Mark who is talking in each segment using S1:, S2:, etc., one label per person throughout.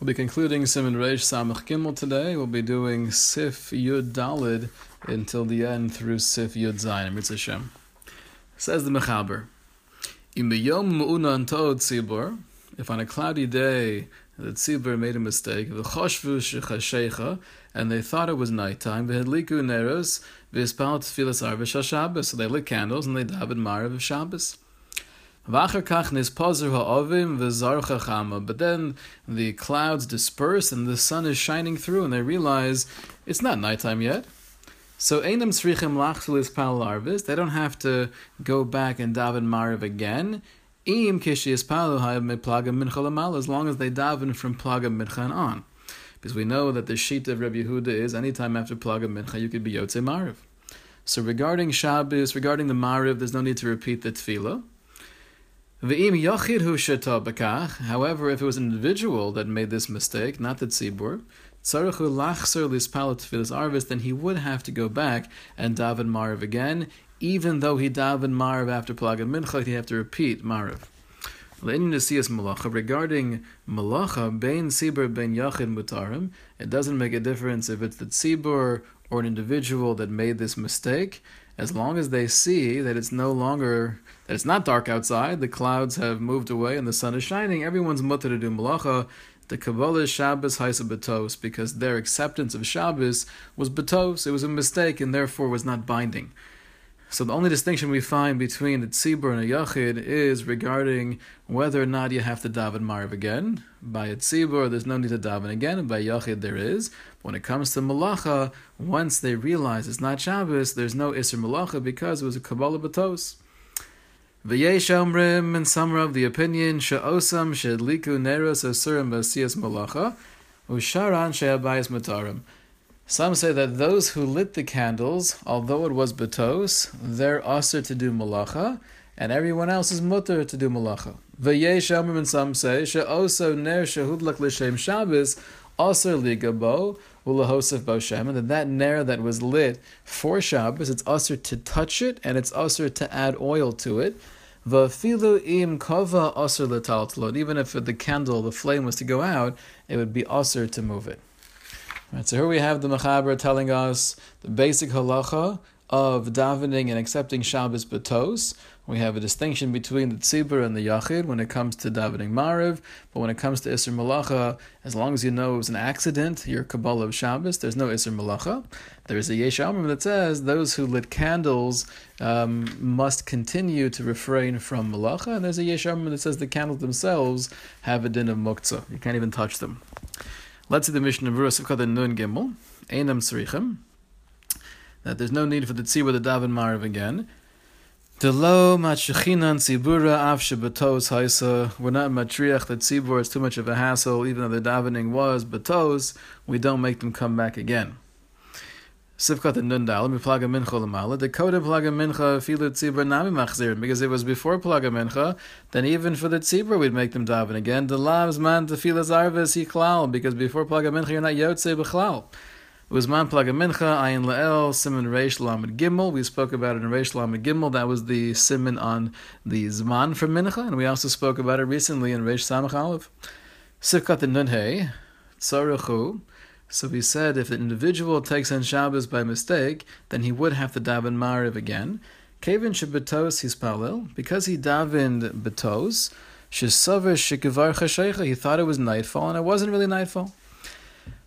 S1: We'll be concluding Simon Reish Samach Gimel today. We'll be doing Sif Yud Dalid until the end through Sif Yud Zayin. Mitzvah Shem. Says the Mechaber, If on a cloudy day the tzibur made a mistake, and they thought it was nighttime, neros, so they lit candles and they davened Marav of Shabbos. But then the clouds disperse and the sun is shining through, and they realize it's not nighttime yet. So they don't have to go back and daven Mariv again. As long as they daven from Plaga Mincha on. Because we know that the sheet of Rabbi Yehuda is anytime after Plaga Mincha you could be Yotze Mariv. So regarding Shabbos, regarding the Mariv, there's no need to repeat the Tefillah. However, if it was an individual that made this mistake, not the tzibur, then he would have to go back and daven marv again, even though he daven marv after plaga mincha, he'd have to repeat marv. Regarding malacha, bein sibur bein yachid mutarim, it doesn't make a difference if it's the tzibur or an individual that made this mistake, as long as they see that it's no longer that it's not dark outside, the clouds have moved away and the sun is shining, everyone's mutter to do malacha. The Kabbalah Shabbos Haisa Batos, because their acceptance of Shabbos was Batos, it was a mistake and therefore was not binding. So the only distinction we find between a tzibur and a yachid is regarding whether or not you have to daven marv again. By a tzibur, there's no need to daven again, and by yachid there is. When it comes to malacha, once they realize it's not Shabbos, there's no isser malacha because it was a kabbalah batos. V'yesh omrim, and some of the opinion, she'osam she'edliku neros asurim b'asiyas malacha, usharan she'abayis matarim. Some say that those who lit the candles, although it was batos, they're usher to do malacha, and everyone else is mutter to do malacha. V'yesh omrim, and some say, she'oso ner shehudlak l'shem Shabbos, Aser ligabo ulahosef boshem, and that that ner that was lit for Shabbos, it's aser to touch it and it's aser to add oil to it. Vafilu im kava aser letaltlot. Even if the candle, the flame was to go out, it would be aser to move it. Right, so here we have the Mechaber telling us the basic halacha of davening and accepting Shabbos Batos. We have a distinction between the tzibur and the yachid when it comes to davening mariv, but when it comes to isser malacha, as long as you know it was an accident, your kabbalah of Shabbos, there's no isser malacha. There is a yesh that says those who lit candles um, must continue to refrain from malacha, and there's a yesh that says the candles themselves have a din of muktzah. You can't even touch them. Let's see the mission of Rus of Nun Gimel, Einam Srichim that there's no need for the tzibur to daven marv again. Delo matshechinan tzibura av shebatos haisa. We're not matriach the tzibur is too much of a hassle, even though the davening was batos. We don't make them come back again. Sivkat and Nundal, let me plug a Mincha Lamala, the code of plug a Mincha Filu Tzibur Nami Machzir, because it was before plug a Mincha, then even for the Tzibur we'd make them daven again. The Lavs Man Tefilas Arvis Hiklal, because before plug a Mincha you're not Yotze Bechlal. Uzman Plaga Mincha, Ayin Lael, Simon Reish Lamed Gimel. We spoke about it in Reish Lamed Gimel. That was the Simon on the Zman for Mincha, and we also spoke about it recently in Reish Samach Aleph. Sivkat Nunhei, Tzaruchu. So we said if an individual takes on Shabbos by mistake, then he would have to daven Mariv again. Kevin Shabbatos his palil, because he davened betos, Shikavar Chashecha, he thought it was nightfall, and it wasn't really nightfall.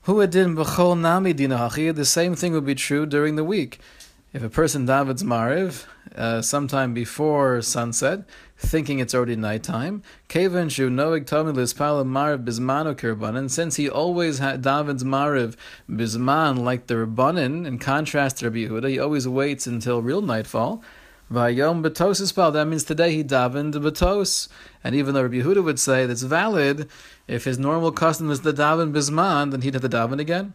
S1: The same thing would be true during the week. If a person davens mariv uh, sometime before sunset, thinking it's already nighttime, kevan noig mariv since he always ha- davens mariv bisman like the rabbanin, in contrast to Rabbi Yehuda, he always waits until real nightfall. Vayom betos spell. That means today he davened betos. And even though Rabbi Yehuda would say that's valid, if his normal custom is the daven bisman, then he'd have to daven again.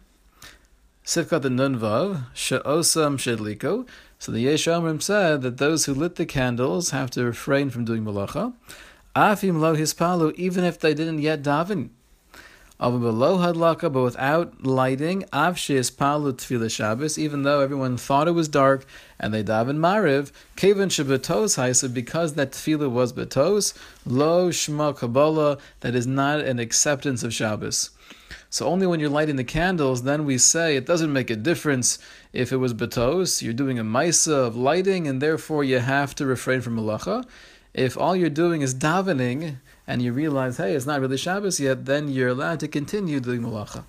S1: Sivkat the nunvav she'osam shedliko. So the Yesh said that those who lit the candles have to refrain from doing malacha. Afim lo hispalu, even if they didn't yet daven. Below hadlaka, but without lighting, avshis palu tefillah Shabbos, even though everyone thought it was dark and they daven mariv, kevin shabatos haisa, because that tefillah was betos, lo shma kabbalah, that is not an acceptance of Shabbos. So only when you're lighting the candles, then we say it doesn't make a difference if it was betos, you're doing a maisa of lighting, and therefore you have to refrain from malacha. If all you're doing is davening, and you realize, hey, it's not really Shabbos yet, then you're allowed to continue doing malacha.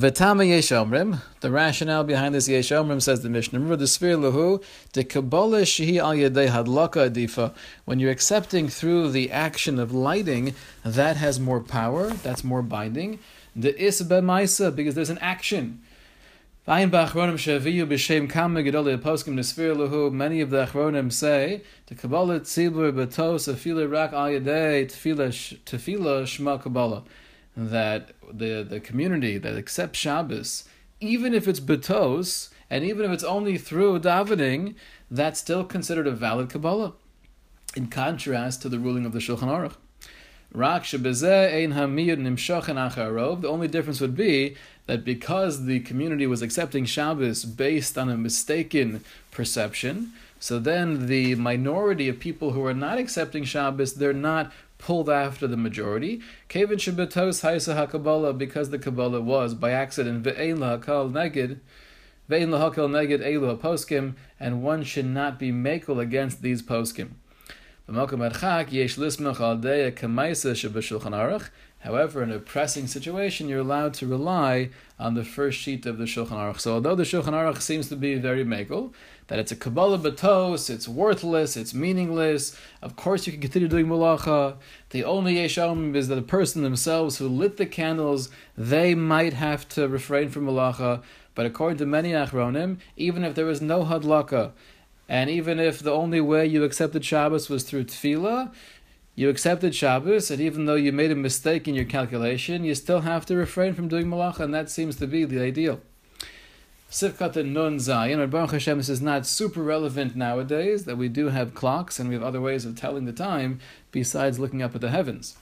S1: V'tama yesh omrim. The rationale behind this yesh omrim says the Mishnah. Remember the sphere lahu the kabbalah shehi al yedei hadlaka adifa. When you're accepting through the action of lighting, that has more power. That's more binding. The is maisa because there's an action. Many of the Achronim say the Kabbalah tzibur betos afila rak al Kabbalah that the the community that accepts Shabbos, even if it's betos and even if it's only through davening, that's still considered a valid Kabbalah. In contrast to the ruling of the Shulchan Aruch. The only difference would be that because the community was accepting Shabbos based on a mistaken perception, so then the minority of people who are not accepting Shabbos, they're not pulled after the majority. Kevin Shabbatos Haisa HaKabbalah, because the Kabbalah was by accident, Ve'ein Lahakal Neged, Ve'ein Lahakal Neged Elu Poskim, and one should not be makel against these poskim. However, in a pressing situation, you're allowed to rely on the first sheet of the Shulchan Aruch. So, although the Shulchan Aruch seems to be very megal, that it's a Kabbalah Batos, it's worthless, it's meaningless, of course you can continue doing Malacha. The only Yeshom is that the person themselves who lit the candles, they might have to refrain from Malacha. But according to many Achronim, even if there was no Hadlaka, and even if the only way you accepted Shabbos was through tefillah, you accepted Shabbos, and even though you made a mistake in your calculation, you still have to refrain from doing malacha, and that seems to be the ideal. Sivkat and Nun Zayin, or Baruch Hashem, this is not super relevant nowadays, that we do have clocks and we have other ways of telling the time besides looking up at the heavens.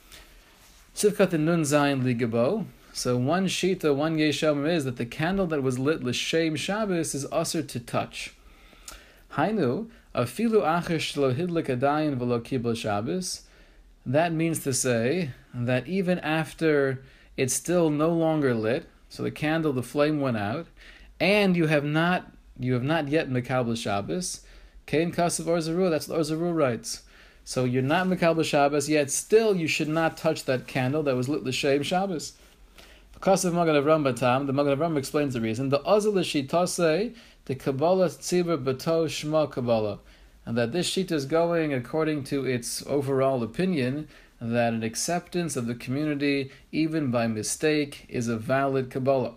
S1: Sivkat and Nun Zayin Ligabo. So one shita, one yesham is that the candle that was lit l'shem Shabbos is usher to touch. Hainu, afilu acher shlo hidlik adayin v'lo kibel Shabbos. That means to say that even after it's still no longer lit, so the candle, the flame went out, and you have not you have not yet mekabel Shabbos. Kain kasav orzaru. That's what orzaru writes. So you're not mekabel Shabbos yet. Still, you should not touch that candle that was lit l'shem Shabbos. Because of Magen Avram Batam, the Magen Avram explains the reason. The azal shitase the Kabbalah Tzibur Bato Shma Kabbalah, and that this sheet is going according to its overall opinion that an acceptance of the community, even by mistake, is a valid Kabbalah.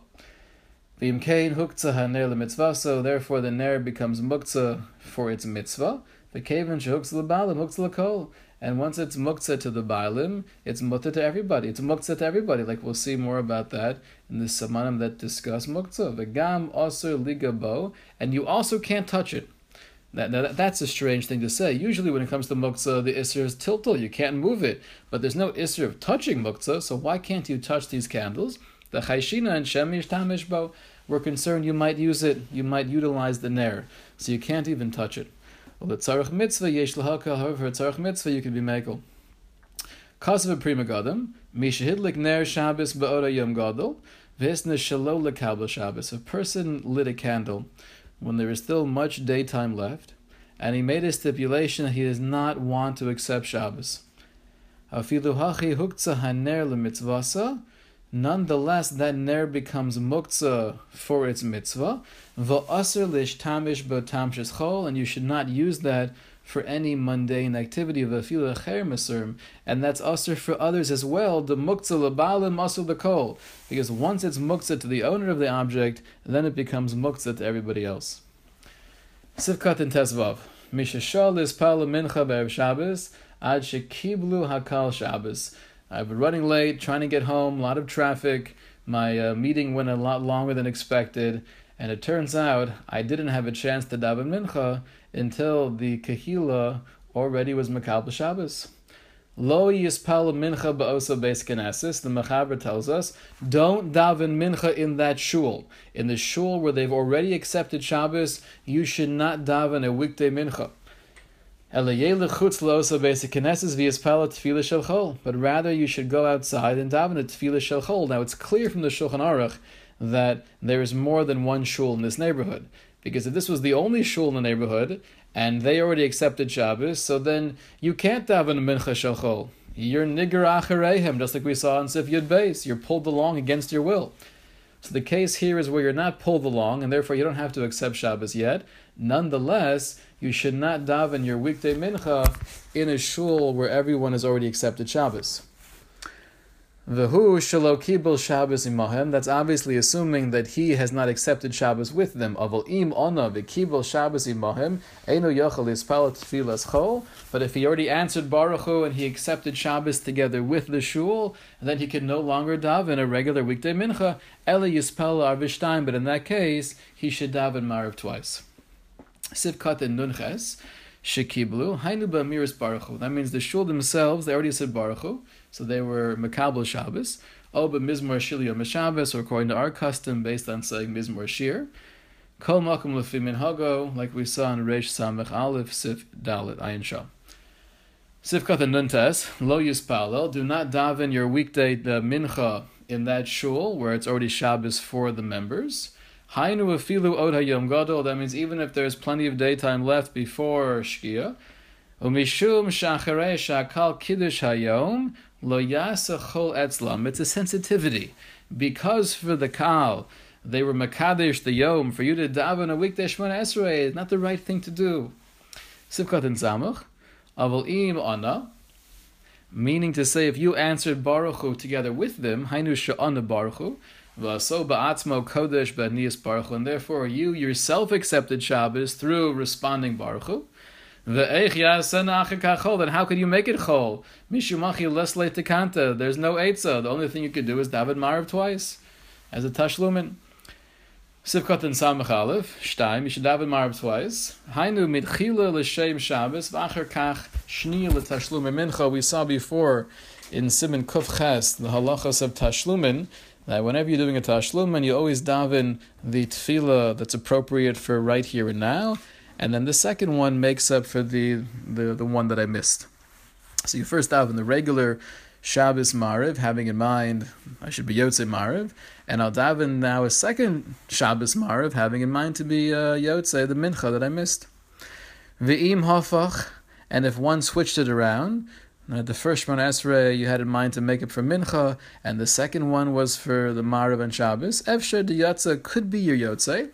S1: The Imkain Huktzah HaNer mitzvah, so therefore the Ner becomes Muktzah for its mitzvah. The Kavan Shehuktzah L'Balim, Huktzah L'Kol. And once it's muktzah to the Bailim, it's mutta to everybody. It's muktzah to everybody. Like we'll see more about that in the Samanim that discuss muktzah. V'gam also ligabo, and you also can't touch it. That, that, that's a strange thing to say. Usually, when it comes to muktzah, the isser is tiltal. You can't move it. But there's no isser of touching muktzah, so why can't you touch these candles? The chayshina and shemish tamishbo, we're concerned you might use it, you might utilize the nair, so you can't even touch it. Well, the tzarech mitzvah yesh lahakal. However, tzarech mitzvah you can be mekel. Kasav Pri Megadim mishahidlik ner Shabbos ba'ora yom gadol v'hisna shalo lekabel Shabbos. A person lit a candle when there is still much daytime left, and he made a stipulation that he does not want to accept Shabbos. Nonetheless, that ner becomes muktzah for its mitzvah. V'aser lish tamish chol, and you should not use that for any mundane activity of a fila cher and that's aser for others as well. The muktzah lebalim aser the because once it's muktzah to the owner of the object, then it becomes muktzah to everybody else. Sivkat and Tesvav. Mishashal is pala mincha be'ev Shabbos ad shekiblu hakal Shabbos. I've been running late, trying to get home, a lot of traffic. My uh, meeting went a lot longer than expected, and it turns out I didn't have a chance to daven mincha until the kahila already was Makal Shabbos. Lo yispal mincha ba'osa beis. The Mechaber tells us, don't daven mincha in that shul. In the shul where they've already accepted Shabbos, you should not daven a weekday mincha. But rather, you should go outside and daven a tefillah shel chol. Now, it's clear from the Shulchan Aruch that there is more than one shul in this neighborhood. Because if this was the only shul in the neighborhood, and they already accepted Shabbos, so then you can't daven a mincha shel You're nigger acharehem, just like we saw in Sif Yud Beis. You're pulled along against your will. So the case here is where you're not pulled along, and therefore you don't have to accept Shabbos yet. Nonetheless, you should not daven your weekday mincha in a shul where everyone has already accepted Shabbos. V'hu shelo kibel Shabbos imahem. That's obviously assuming that he has not accepted Shabbos with them. Aval im ona v'kibel Shabbos imahem eno yochel ispal tefillas chol. But if he already answered Baruch Hu and he accepted Shabbos together with the shul, then he can no longer daven a regular weekday mincha. Ela yispel arvishtaim. But in that case, he should daven marav twice. Sivkat and nunches shekiblu hainu ba'miris Baruch Hu. That means the shul themselves they already said Baruch Hu. So they were Makabel Shabbos. Oh, but Mizmor Shilio Shabbos, or according to our custom, based on saying Mizmor Shir. Kol Makom Lefi Minhago, like we saw in Reish Samech Aleph Sif Dalit Ayin Shah. Sifkat and Nuntes, Lo Yispalel, do not daven your weekday the mincha in that shul where it's already Shabbos for the members. Hainu afilu od hayom gadol, that means even if there's plenty of daytime left before Shkia. Umishum shacharei shakal kiddush hayom, Lo yasa chol etzlam. It's a sensitivity. Because for the kal, they were makadesh the yom, for you to daven a weekday shmona esrei is not the right thing to do. Sivkat and zamuch. Aval im ana. Meaning to say, if you answered Baruch together with them, hainu sha'ana Baruch kodesh and therefore you yourself accepted Shabbos through responding Baruch. Then how could you make it chol? Mishumachi less late kanta. There's no etza. The only thing you could do is daven Marav twice as a tashlumin. Sivkot and Samach Aleph, Shtaim, you should daven Marav twice. Hainu mitchila l'shem Shabbos, v'acher kach shni l'tashlumin mincha. We saw before in Simon Kuf Ches, the halachas of tashlumin, that whenever you're doing a tashlumin, you always daven the tefillah that's appropriate for right here and now, and then the second one makes up for the, the, the one that I missed. So you first daven the regular Shabbos Mariv, having in mind I should be Yotze Mariv, and I'll daven now a second Shabbos Mariv, having in mind to be uh, Yotze, the Mincha that I missed. Ve'im Hafach, and if one switched it around, uh, the first one Esrei you had in mind to make it for Mincha, and the second one was for the Mariv and Shabbos. Efsher de Yotze could be your Yotze.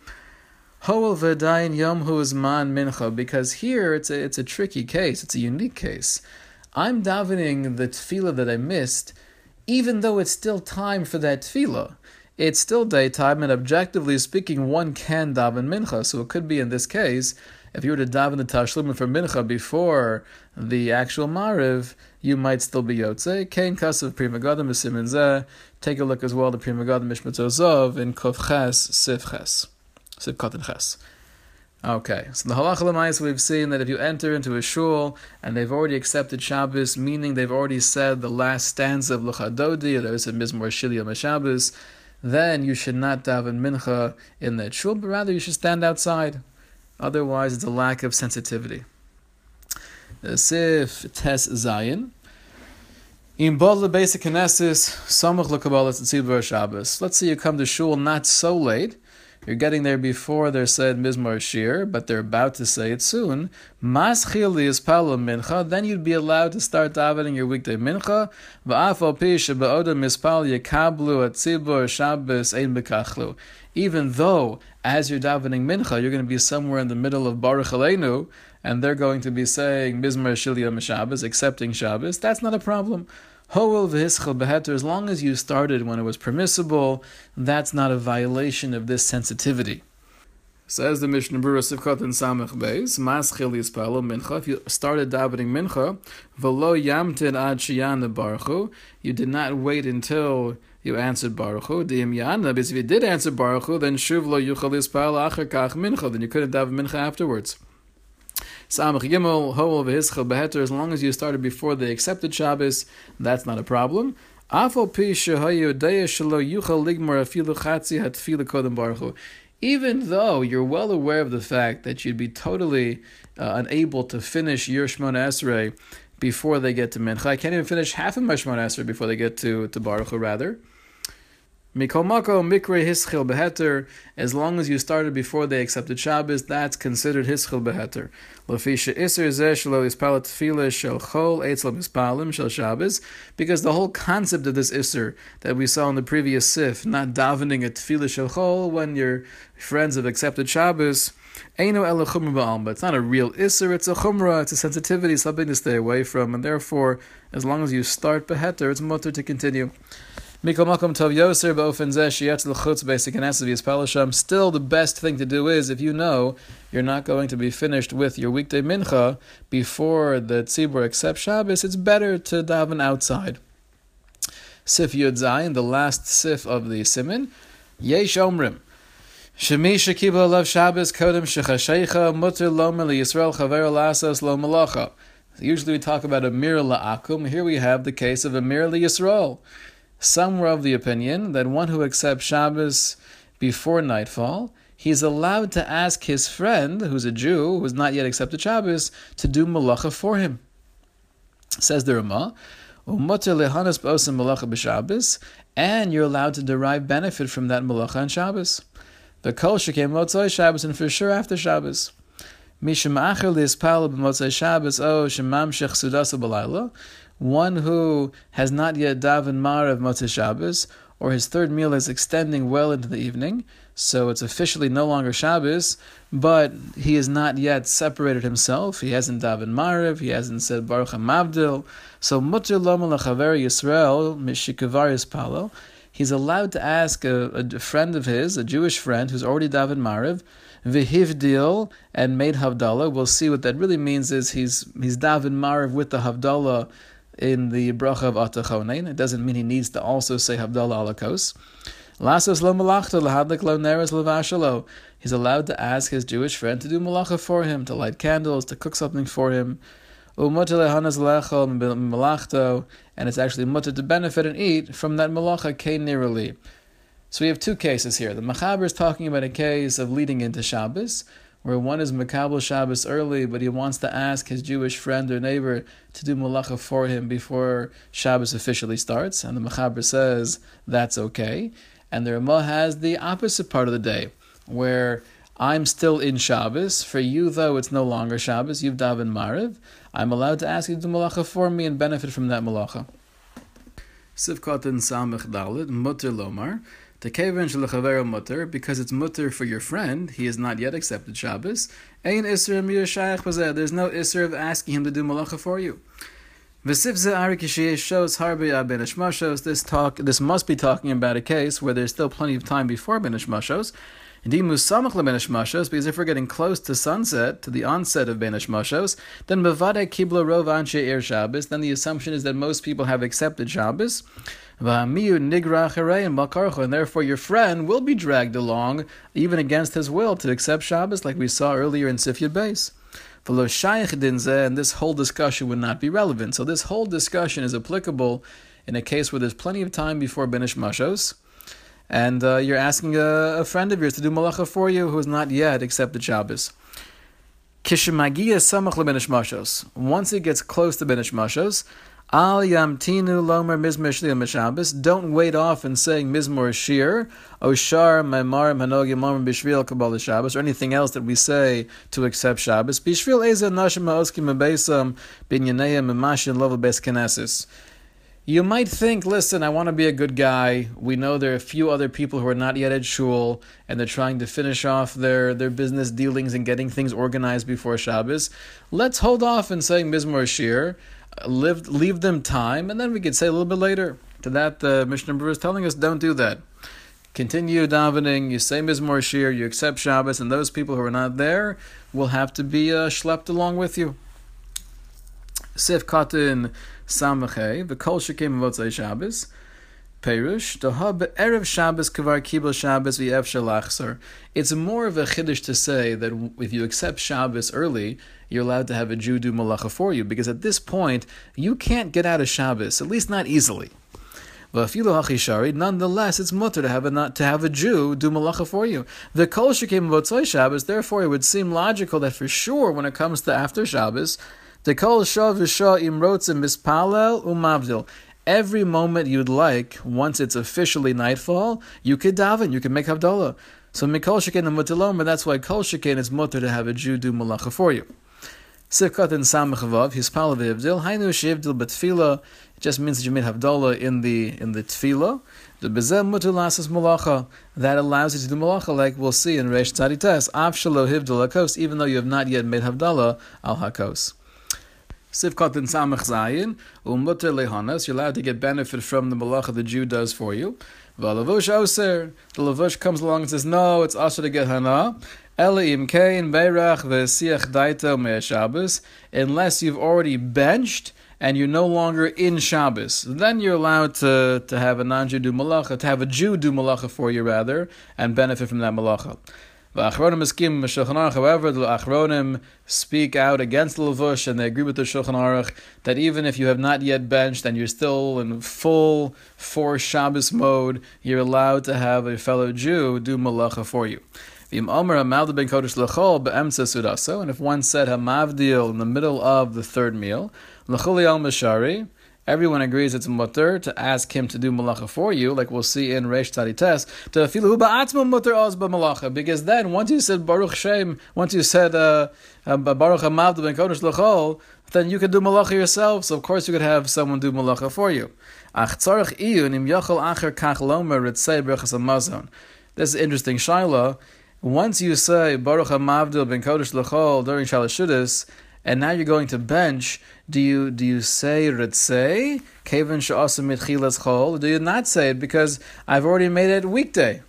S1: Hoel v'dayin yom man mincha, because here it's a, it's a tricky case, it's a unique case. I'm davening the tefillah that I missed, even though it's still time for that tefillah. It's still daytime, and objectively speaking, one can daven mincha. So it could be in this case, if you were to daven the tashlumin for mincha before the actual mariv, you might still be yotze. Kain kasav Pri Megadim Take a look as well the Pri Megadim mishmatzozov in kof ches sif ches. Okay, so the halacha l'mayis we've seen that if you enter into a shul and they've already accepted Shabbos, meaning they've already said the last stanza of Luchadodi, or is a Mizmor Shilya Shabbos, then you should not daven mincha in that shul, but rather you should stand outside. Otherwise, it's a lack of sensitivity. Uh, Sif Tes Zayin. In Bodle basic Knesses, Samach L'Kabbalas Tzibur Shabbos. Let's say you come to shul not so late, you're getting there before they're said Mizmor Shir, but they're about to say it soon. Maschil is Pala Mincha, then you'd be allowed to start davening your weekday Mincha. Va'afal Pisha Ba'oda Mispal Yakablu Atzibur Shabbos Ein Bekachlu. Even though, as you're davening Mincha, you're going to be somewhere in the middle of Baruch Aleinu, and they're going to be saying Mizmor Shilya Shabbos, accepting Shabbos, that's not a problem. As long as you started when it was permissible, that's not a violation of this sensitivity. Says the Mishnah Berurah Sivkot and Samech Beis, Maschil Yispalo Mincha, if you started davening Mincha, V'lo Yamtin Ad Shiyana Baruchu, you did not wait until you answered Baruch Hu. Diim Yana, because if you did answer Baruch Hu, then Shuv Lo Yuchal Yispalo Acher Kach Mincha, then you couldn't daven Mincha afterwards. Samach Gimel, Beheter, as long as you started before they accepted Shabbos, that's not a problem. Even though you're well aware of the fact that you'd be totally uh, unable to finish your Shemona Esrei before they get to Mincha, I can't even finish half of my Shemona Esrei before they get to, to Baruch Hu, rather. Mikol Mako Mikre Hischil Beheter, as long as you started before they accepted Shabbos, that's considered Hischil Beheter. Because the whole concept of this Isser that we saw in the previous Sif, not davening at Tefillah Shel Chol when your friends have accepted Shabbos, it's not a real Isser, it's a Chumra, it's a sensitivity, something to stay away from, and therefore, as long as you start Beheter, it's mutter to continue. Still, the best thing to do is if you know you're not going to be finished with your weekday mincha before the tzibur accepts Shabbos, it's better to daven outside. Sif Yud Zayin, the last sif of the simin. Yesh Omrim. Shemi Shekiba Love Shabbos Kodem Shechashecha Mutter Loma Yisrael Chaver Lasos Lo Malacha. Usually we talk about a mir la'akum. Here we have the case of a mir Yisrael. Some were of the opinion that one who accepts Shabbos before nightfall, he's allowed to ask his friend, who's a Jew, who has not yet accepted Shabbos, to do malacha for him. Says the Ramah, and you're allowed to derive benefit from that malacha on Shabbos. The kol shekem motzai Shabbos, and for sure after Shabbos. Mishim acher lispal b'motzai Shabbos, oh shemam shech sudasa one who has not yet daven Marav Motzei Shabbos, or his third meal is extending well into the evening, so it's officially no longer Shabbos, but he has not yet separated himself. He hasn't daven Marav, he hasn't said Baruch HaMavdil. So Mutter Loma Lachaver Yisrael Mishikavar Palo. He's allowed to ask a, a, friend of his, a Jewish friend who's already daven Marav, vihivdil and made havdalah. We'll see what that really means. Is he's he's daven Marav with the havdalah in the bracha of Atachonein. It doesn't mean he needs to also say Havdalah alakos. Lasas lo malachta lahadlik lo neres levashalo. He's allowed to ask his Jewish friend to do malacha for him, to light candles, to cook something for him. And it's actually mutter to benefit and eat from that malacha nirali. So we have two cases here. The Machaber is talking about a case of leading into Shabbos, where one is Makabal Shabbos early, but he wants to ask his Jewish friend or neighbor to do malacha for him before Shabbos officially starts, and the Machaber says that's okay. And the Ramah has the opposite part of the day, where I'm still in Shabbos. For you, though, it's no longer Shabbos. You've davened Mariv. I'm allowed to ask you to do malacha for me and benefit from that malacha. Sivkot Samech Dalit, Mutter Lomar. The keven shel mutter because it's mutter for your friend. He has not yet accepted Shabbos. Ein There's no iser of asking him to do malacha for you. shows This talk, this must be talking about a case where there's still plenty of time before benish mashos. Indeed, musamach lebenish mashos, because if we're getting close to sunset, to the onset of benish mashos, then mevade kibla rov anshe Shabbos. Then the assumption is that most people have accepted Shabbos. And therefore your friend will be dragged along, even against his will, to accept Shabbos, like we saw earlier in Sifyud Beis. And this whole discussion would not be relevant. So this whole discussion is applicable in a case where there's plenty of time before Benish Mashos, and uh, you're asking a, a, friend of yours to do malacha for you who has not yet accepted Shabbos. Kishimagia samach lebenish mashos. Once it gets close to benish mashos, Al yamtinu lomer shliel mishabes. Don't wait off and saying mizmor shir, oshar maimar hanog yamar bishvil kabbalah Shabbos, or anything else that we say to accept Shabbos. Bishvil eza nashim ha'oskim mebesam binyaneim emashin lova bes. You might think, listen, I want to be a good guy. We know there are a few other people who are not yet at shul, and they're trying to finish off their, their business dealings and getting things organized before Shabbos. Let's hold off and say Mizmor Shir live, leave them time, and then we could say a little bit later. To that, the uh, Mishnah Berurah is telling us, don't do that. Continue davening, you say Mizmor Shir, you accept Shabbos, and those people who are not there will have to be uh, schlepped along with you. Sif Katin Samachay, the Kol Shekim Votzei Shabbos. Perush, Erev Shabbos Kavar Kibel Shabbos V'Ev Shalachsar. It's more of a chiddush to say that if you accept Shabbos early, you're allowed to have a Jew do malacha for you, because at this point, you can't get out of Shabbos, at least not easily. Nonetheless, it's mutter to have a not to have a Jew do malacha for you. The kol shekim v'otzoy Shabbos. Therefore, it would seem logical that for sure, when it comes to after Shabbos, the kol shav v'shah imrotzim mispalel umavdil every moment you'd like, once it's officially nightfall, you could daven, you can make Havdalah. So Mikol Shekin and that's why Kol Shekin is mutter to have a Jew do malacha for you. Sivkat and Samachavav, his palavivdil, Hainu Shivdil Betfila, it just means that you made Havdalah in the in the tefillah. The bezem mutalasas malacha that allows you to do malacha, like we'll see in Reish Tzadites. Av shalo hivdil hakos, even though you have not yet made Havdalah al hakos. Sivkot and Samach Zayin, um Umutter Lehanas, you're allowed to get benefit from the malacha the Jew does for you. Valavush Oser, the Lavush comes along and says, No, it's also to get Hana. Elim Kain Beirach Vesiach Daito Me Shabbos, unless you've already benched and you're no longer in Shabbos. Then you're allowed to, to have a non-Jew do malacha, to have a Jew do malacha for you rather, and benefit from that malacha. The Achronim Eskim Shulchan Aruch. However, the Achronim speak out against the Levush, and they agree with the Shulchan Aruch that even if you have not yet benched and you're still in full for Shabbos mode, you're allowed to have a fellow Jew do malacha for you. And if one said hamavdil in the middle of the third meal, l'chuli al mashari, everyone agrees it's mutter to ask him to do malacha for you, like we'll see in Reish Tzadites, to filu ba'atzma mutter oz malacha. Because then, once you said Baruch Shem, once you said uh, uh Baruch Hamavdu ben Kodesh L'chol, then you could do malacha yourself. So of course you could have someone do malacha for you. This is interesting shaila. Once you say Baruch Hamavdu ben Kodesh L'chol during Shalashudis, and now you're going to bench, do you do you say ritzei kevin she'asim mitchilas chol? Do you not say it because I've already made it weekday?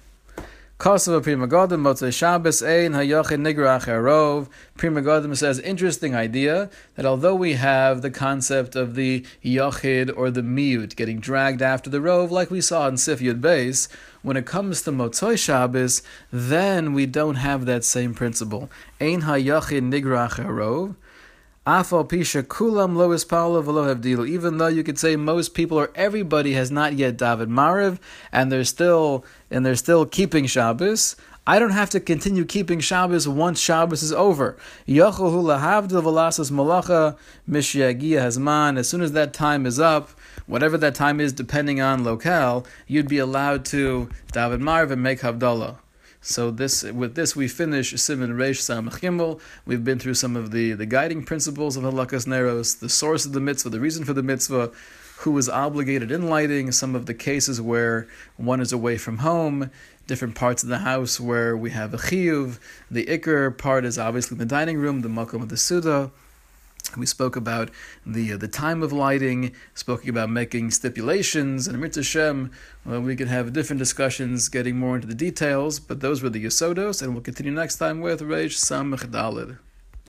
S1: Kosovo Pri Megadim Motzei Shabbos Ein Hayochin Nigrach Erov. Pri Megadim says interesting idea that although we have the concept of the Yochid or the Miut getting dragged after the Rove, like we saw in Sif Yud Beis, when it comes to Motzei Shabbos, then we don't have that same principle. Ein Hayochin Nigrach Erov. Afal lois. Even though you could say most people or everybody has not yet daven Mariv, and they're still and they're still keeping Shabbos. I don't have to continue keeping Shabbos once Shabbos is over. Hazman. As soon as that time is up, whatever that time is, depending on locale, you'd be allowed to David Marv and make Havdalah. So this, with this, we finish Simon Reish Samach Gimel. We've been through some of the, the guiding principles of Halakas Neros, the source of the mitzvah, the reason for the mitzvah, who is obligated in lighting, some of the cases where one is away from home, different parts of the house where we have a chiyuv. The ikr part is obviously the dining room, the makom of the suda. We spoke about the uh, the time of lighting, spoke about making stipulations, and Mitzvah Shem, well, we could have different discussions getting more into the details, but those were the Yosodos, and we'll continue next time with Reish Samach.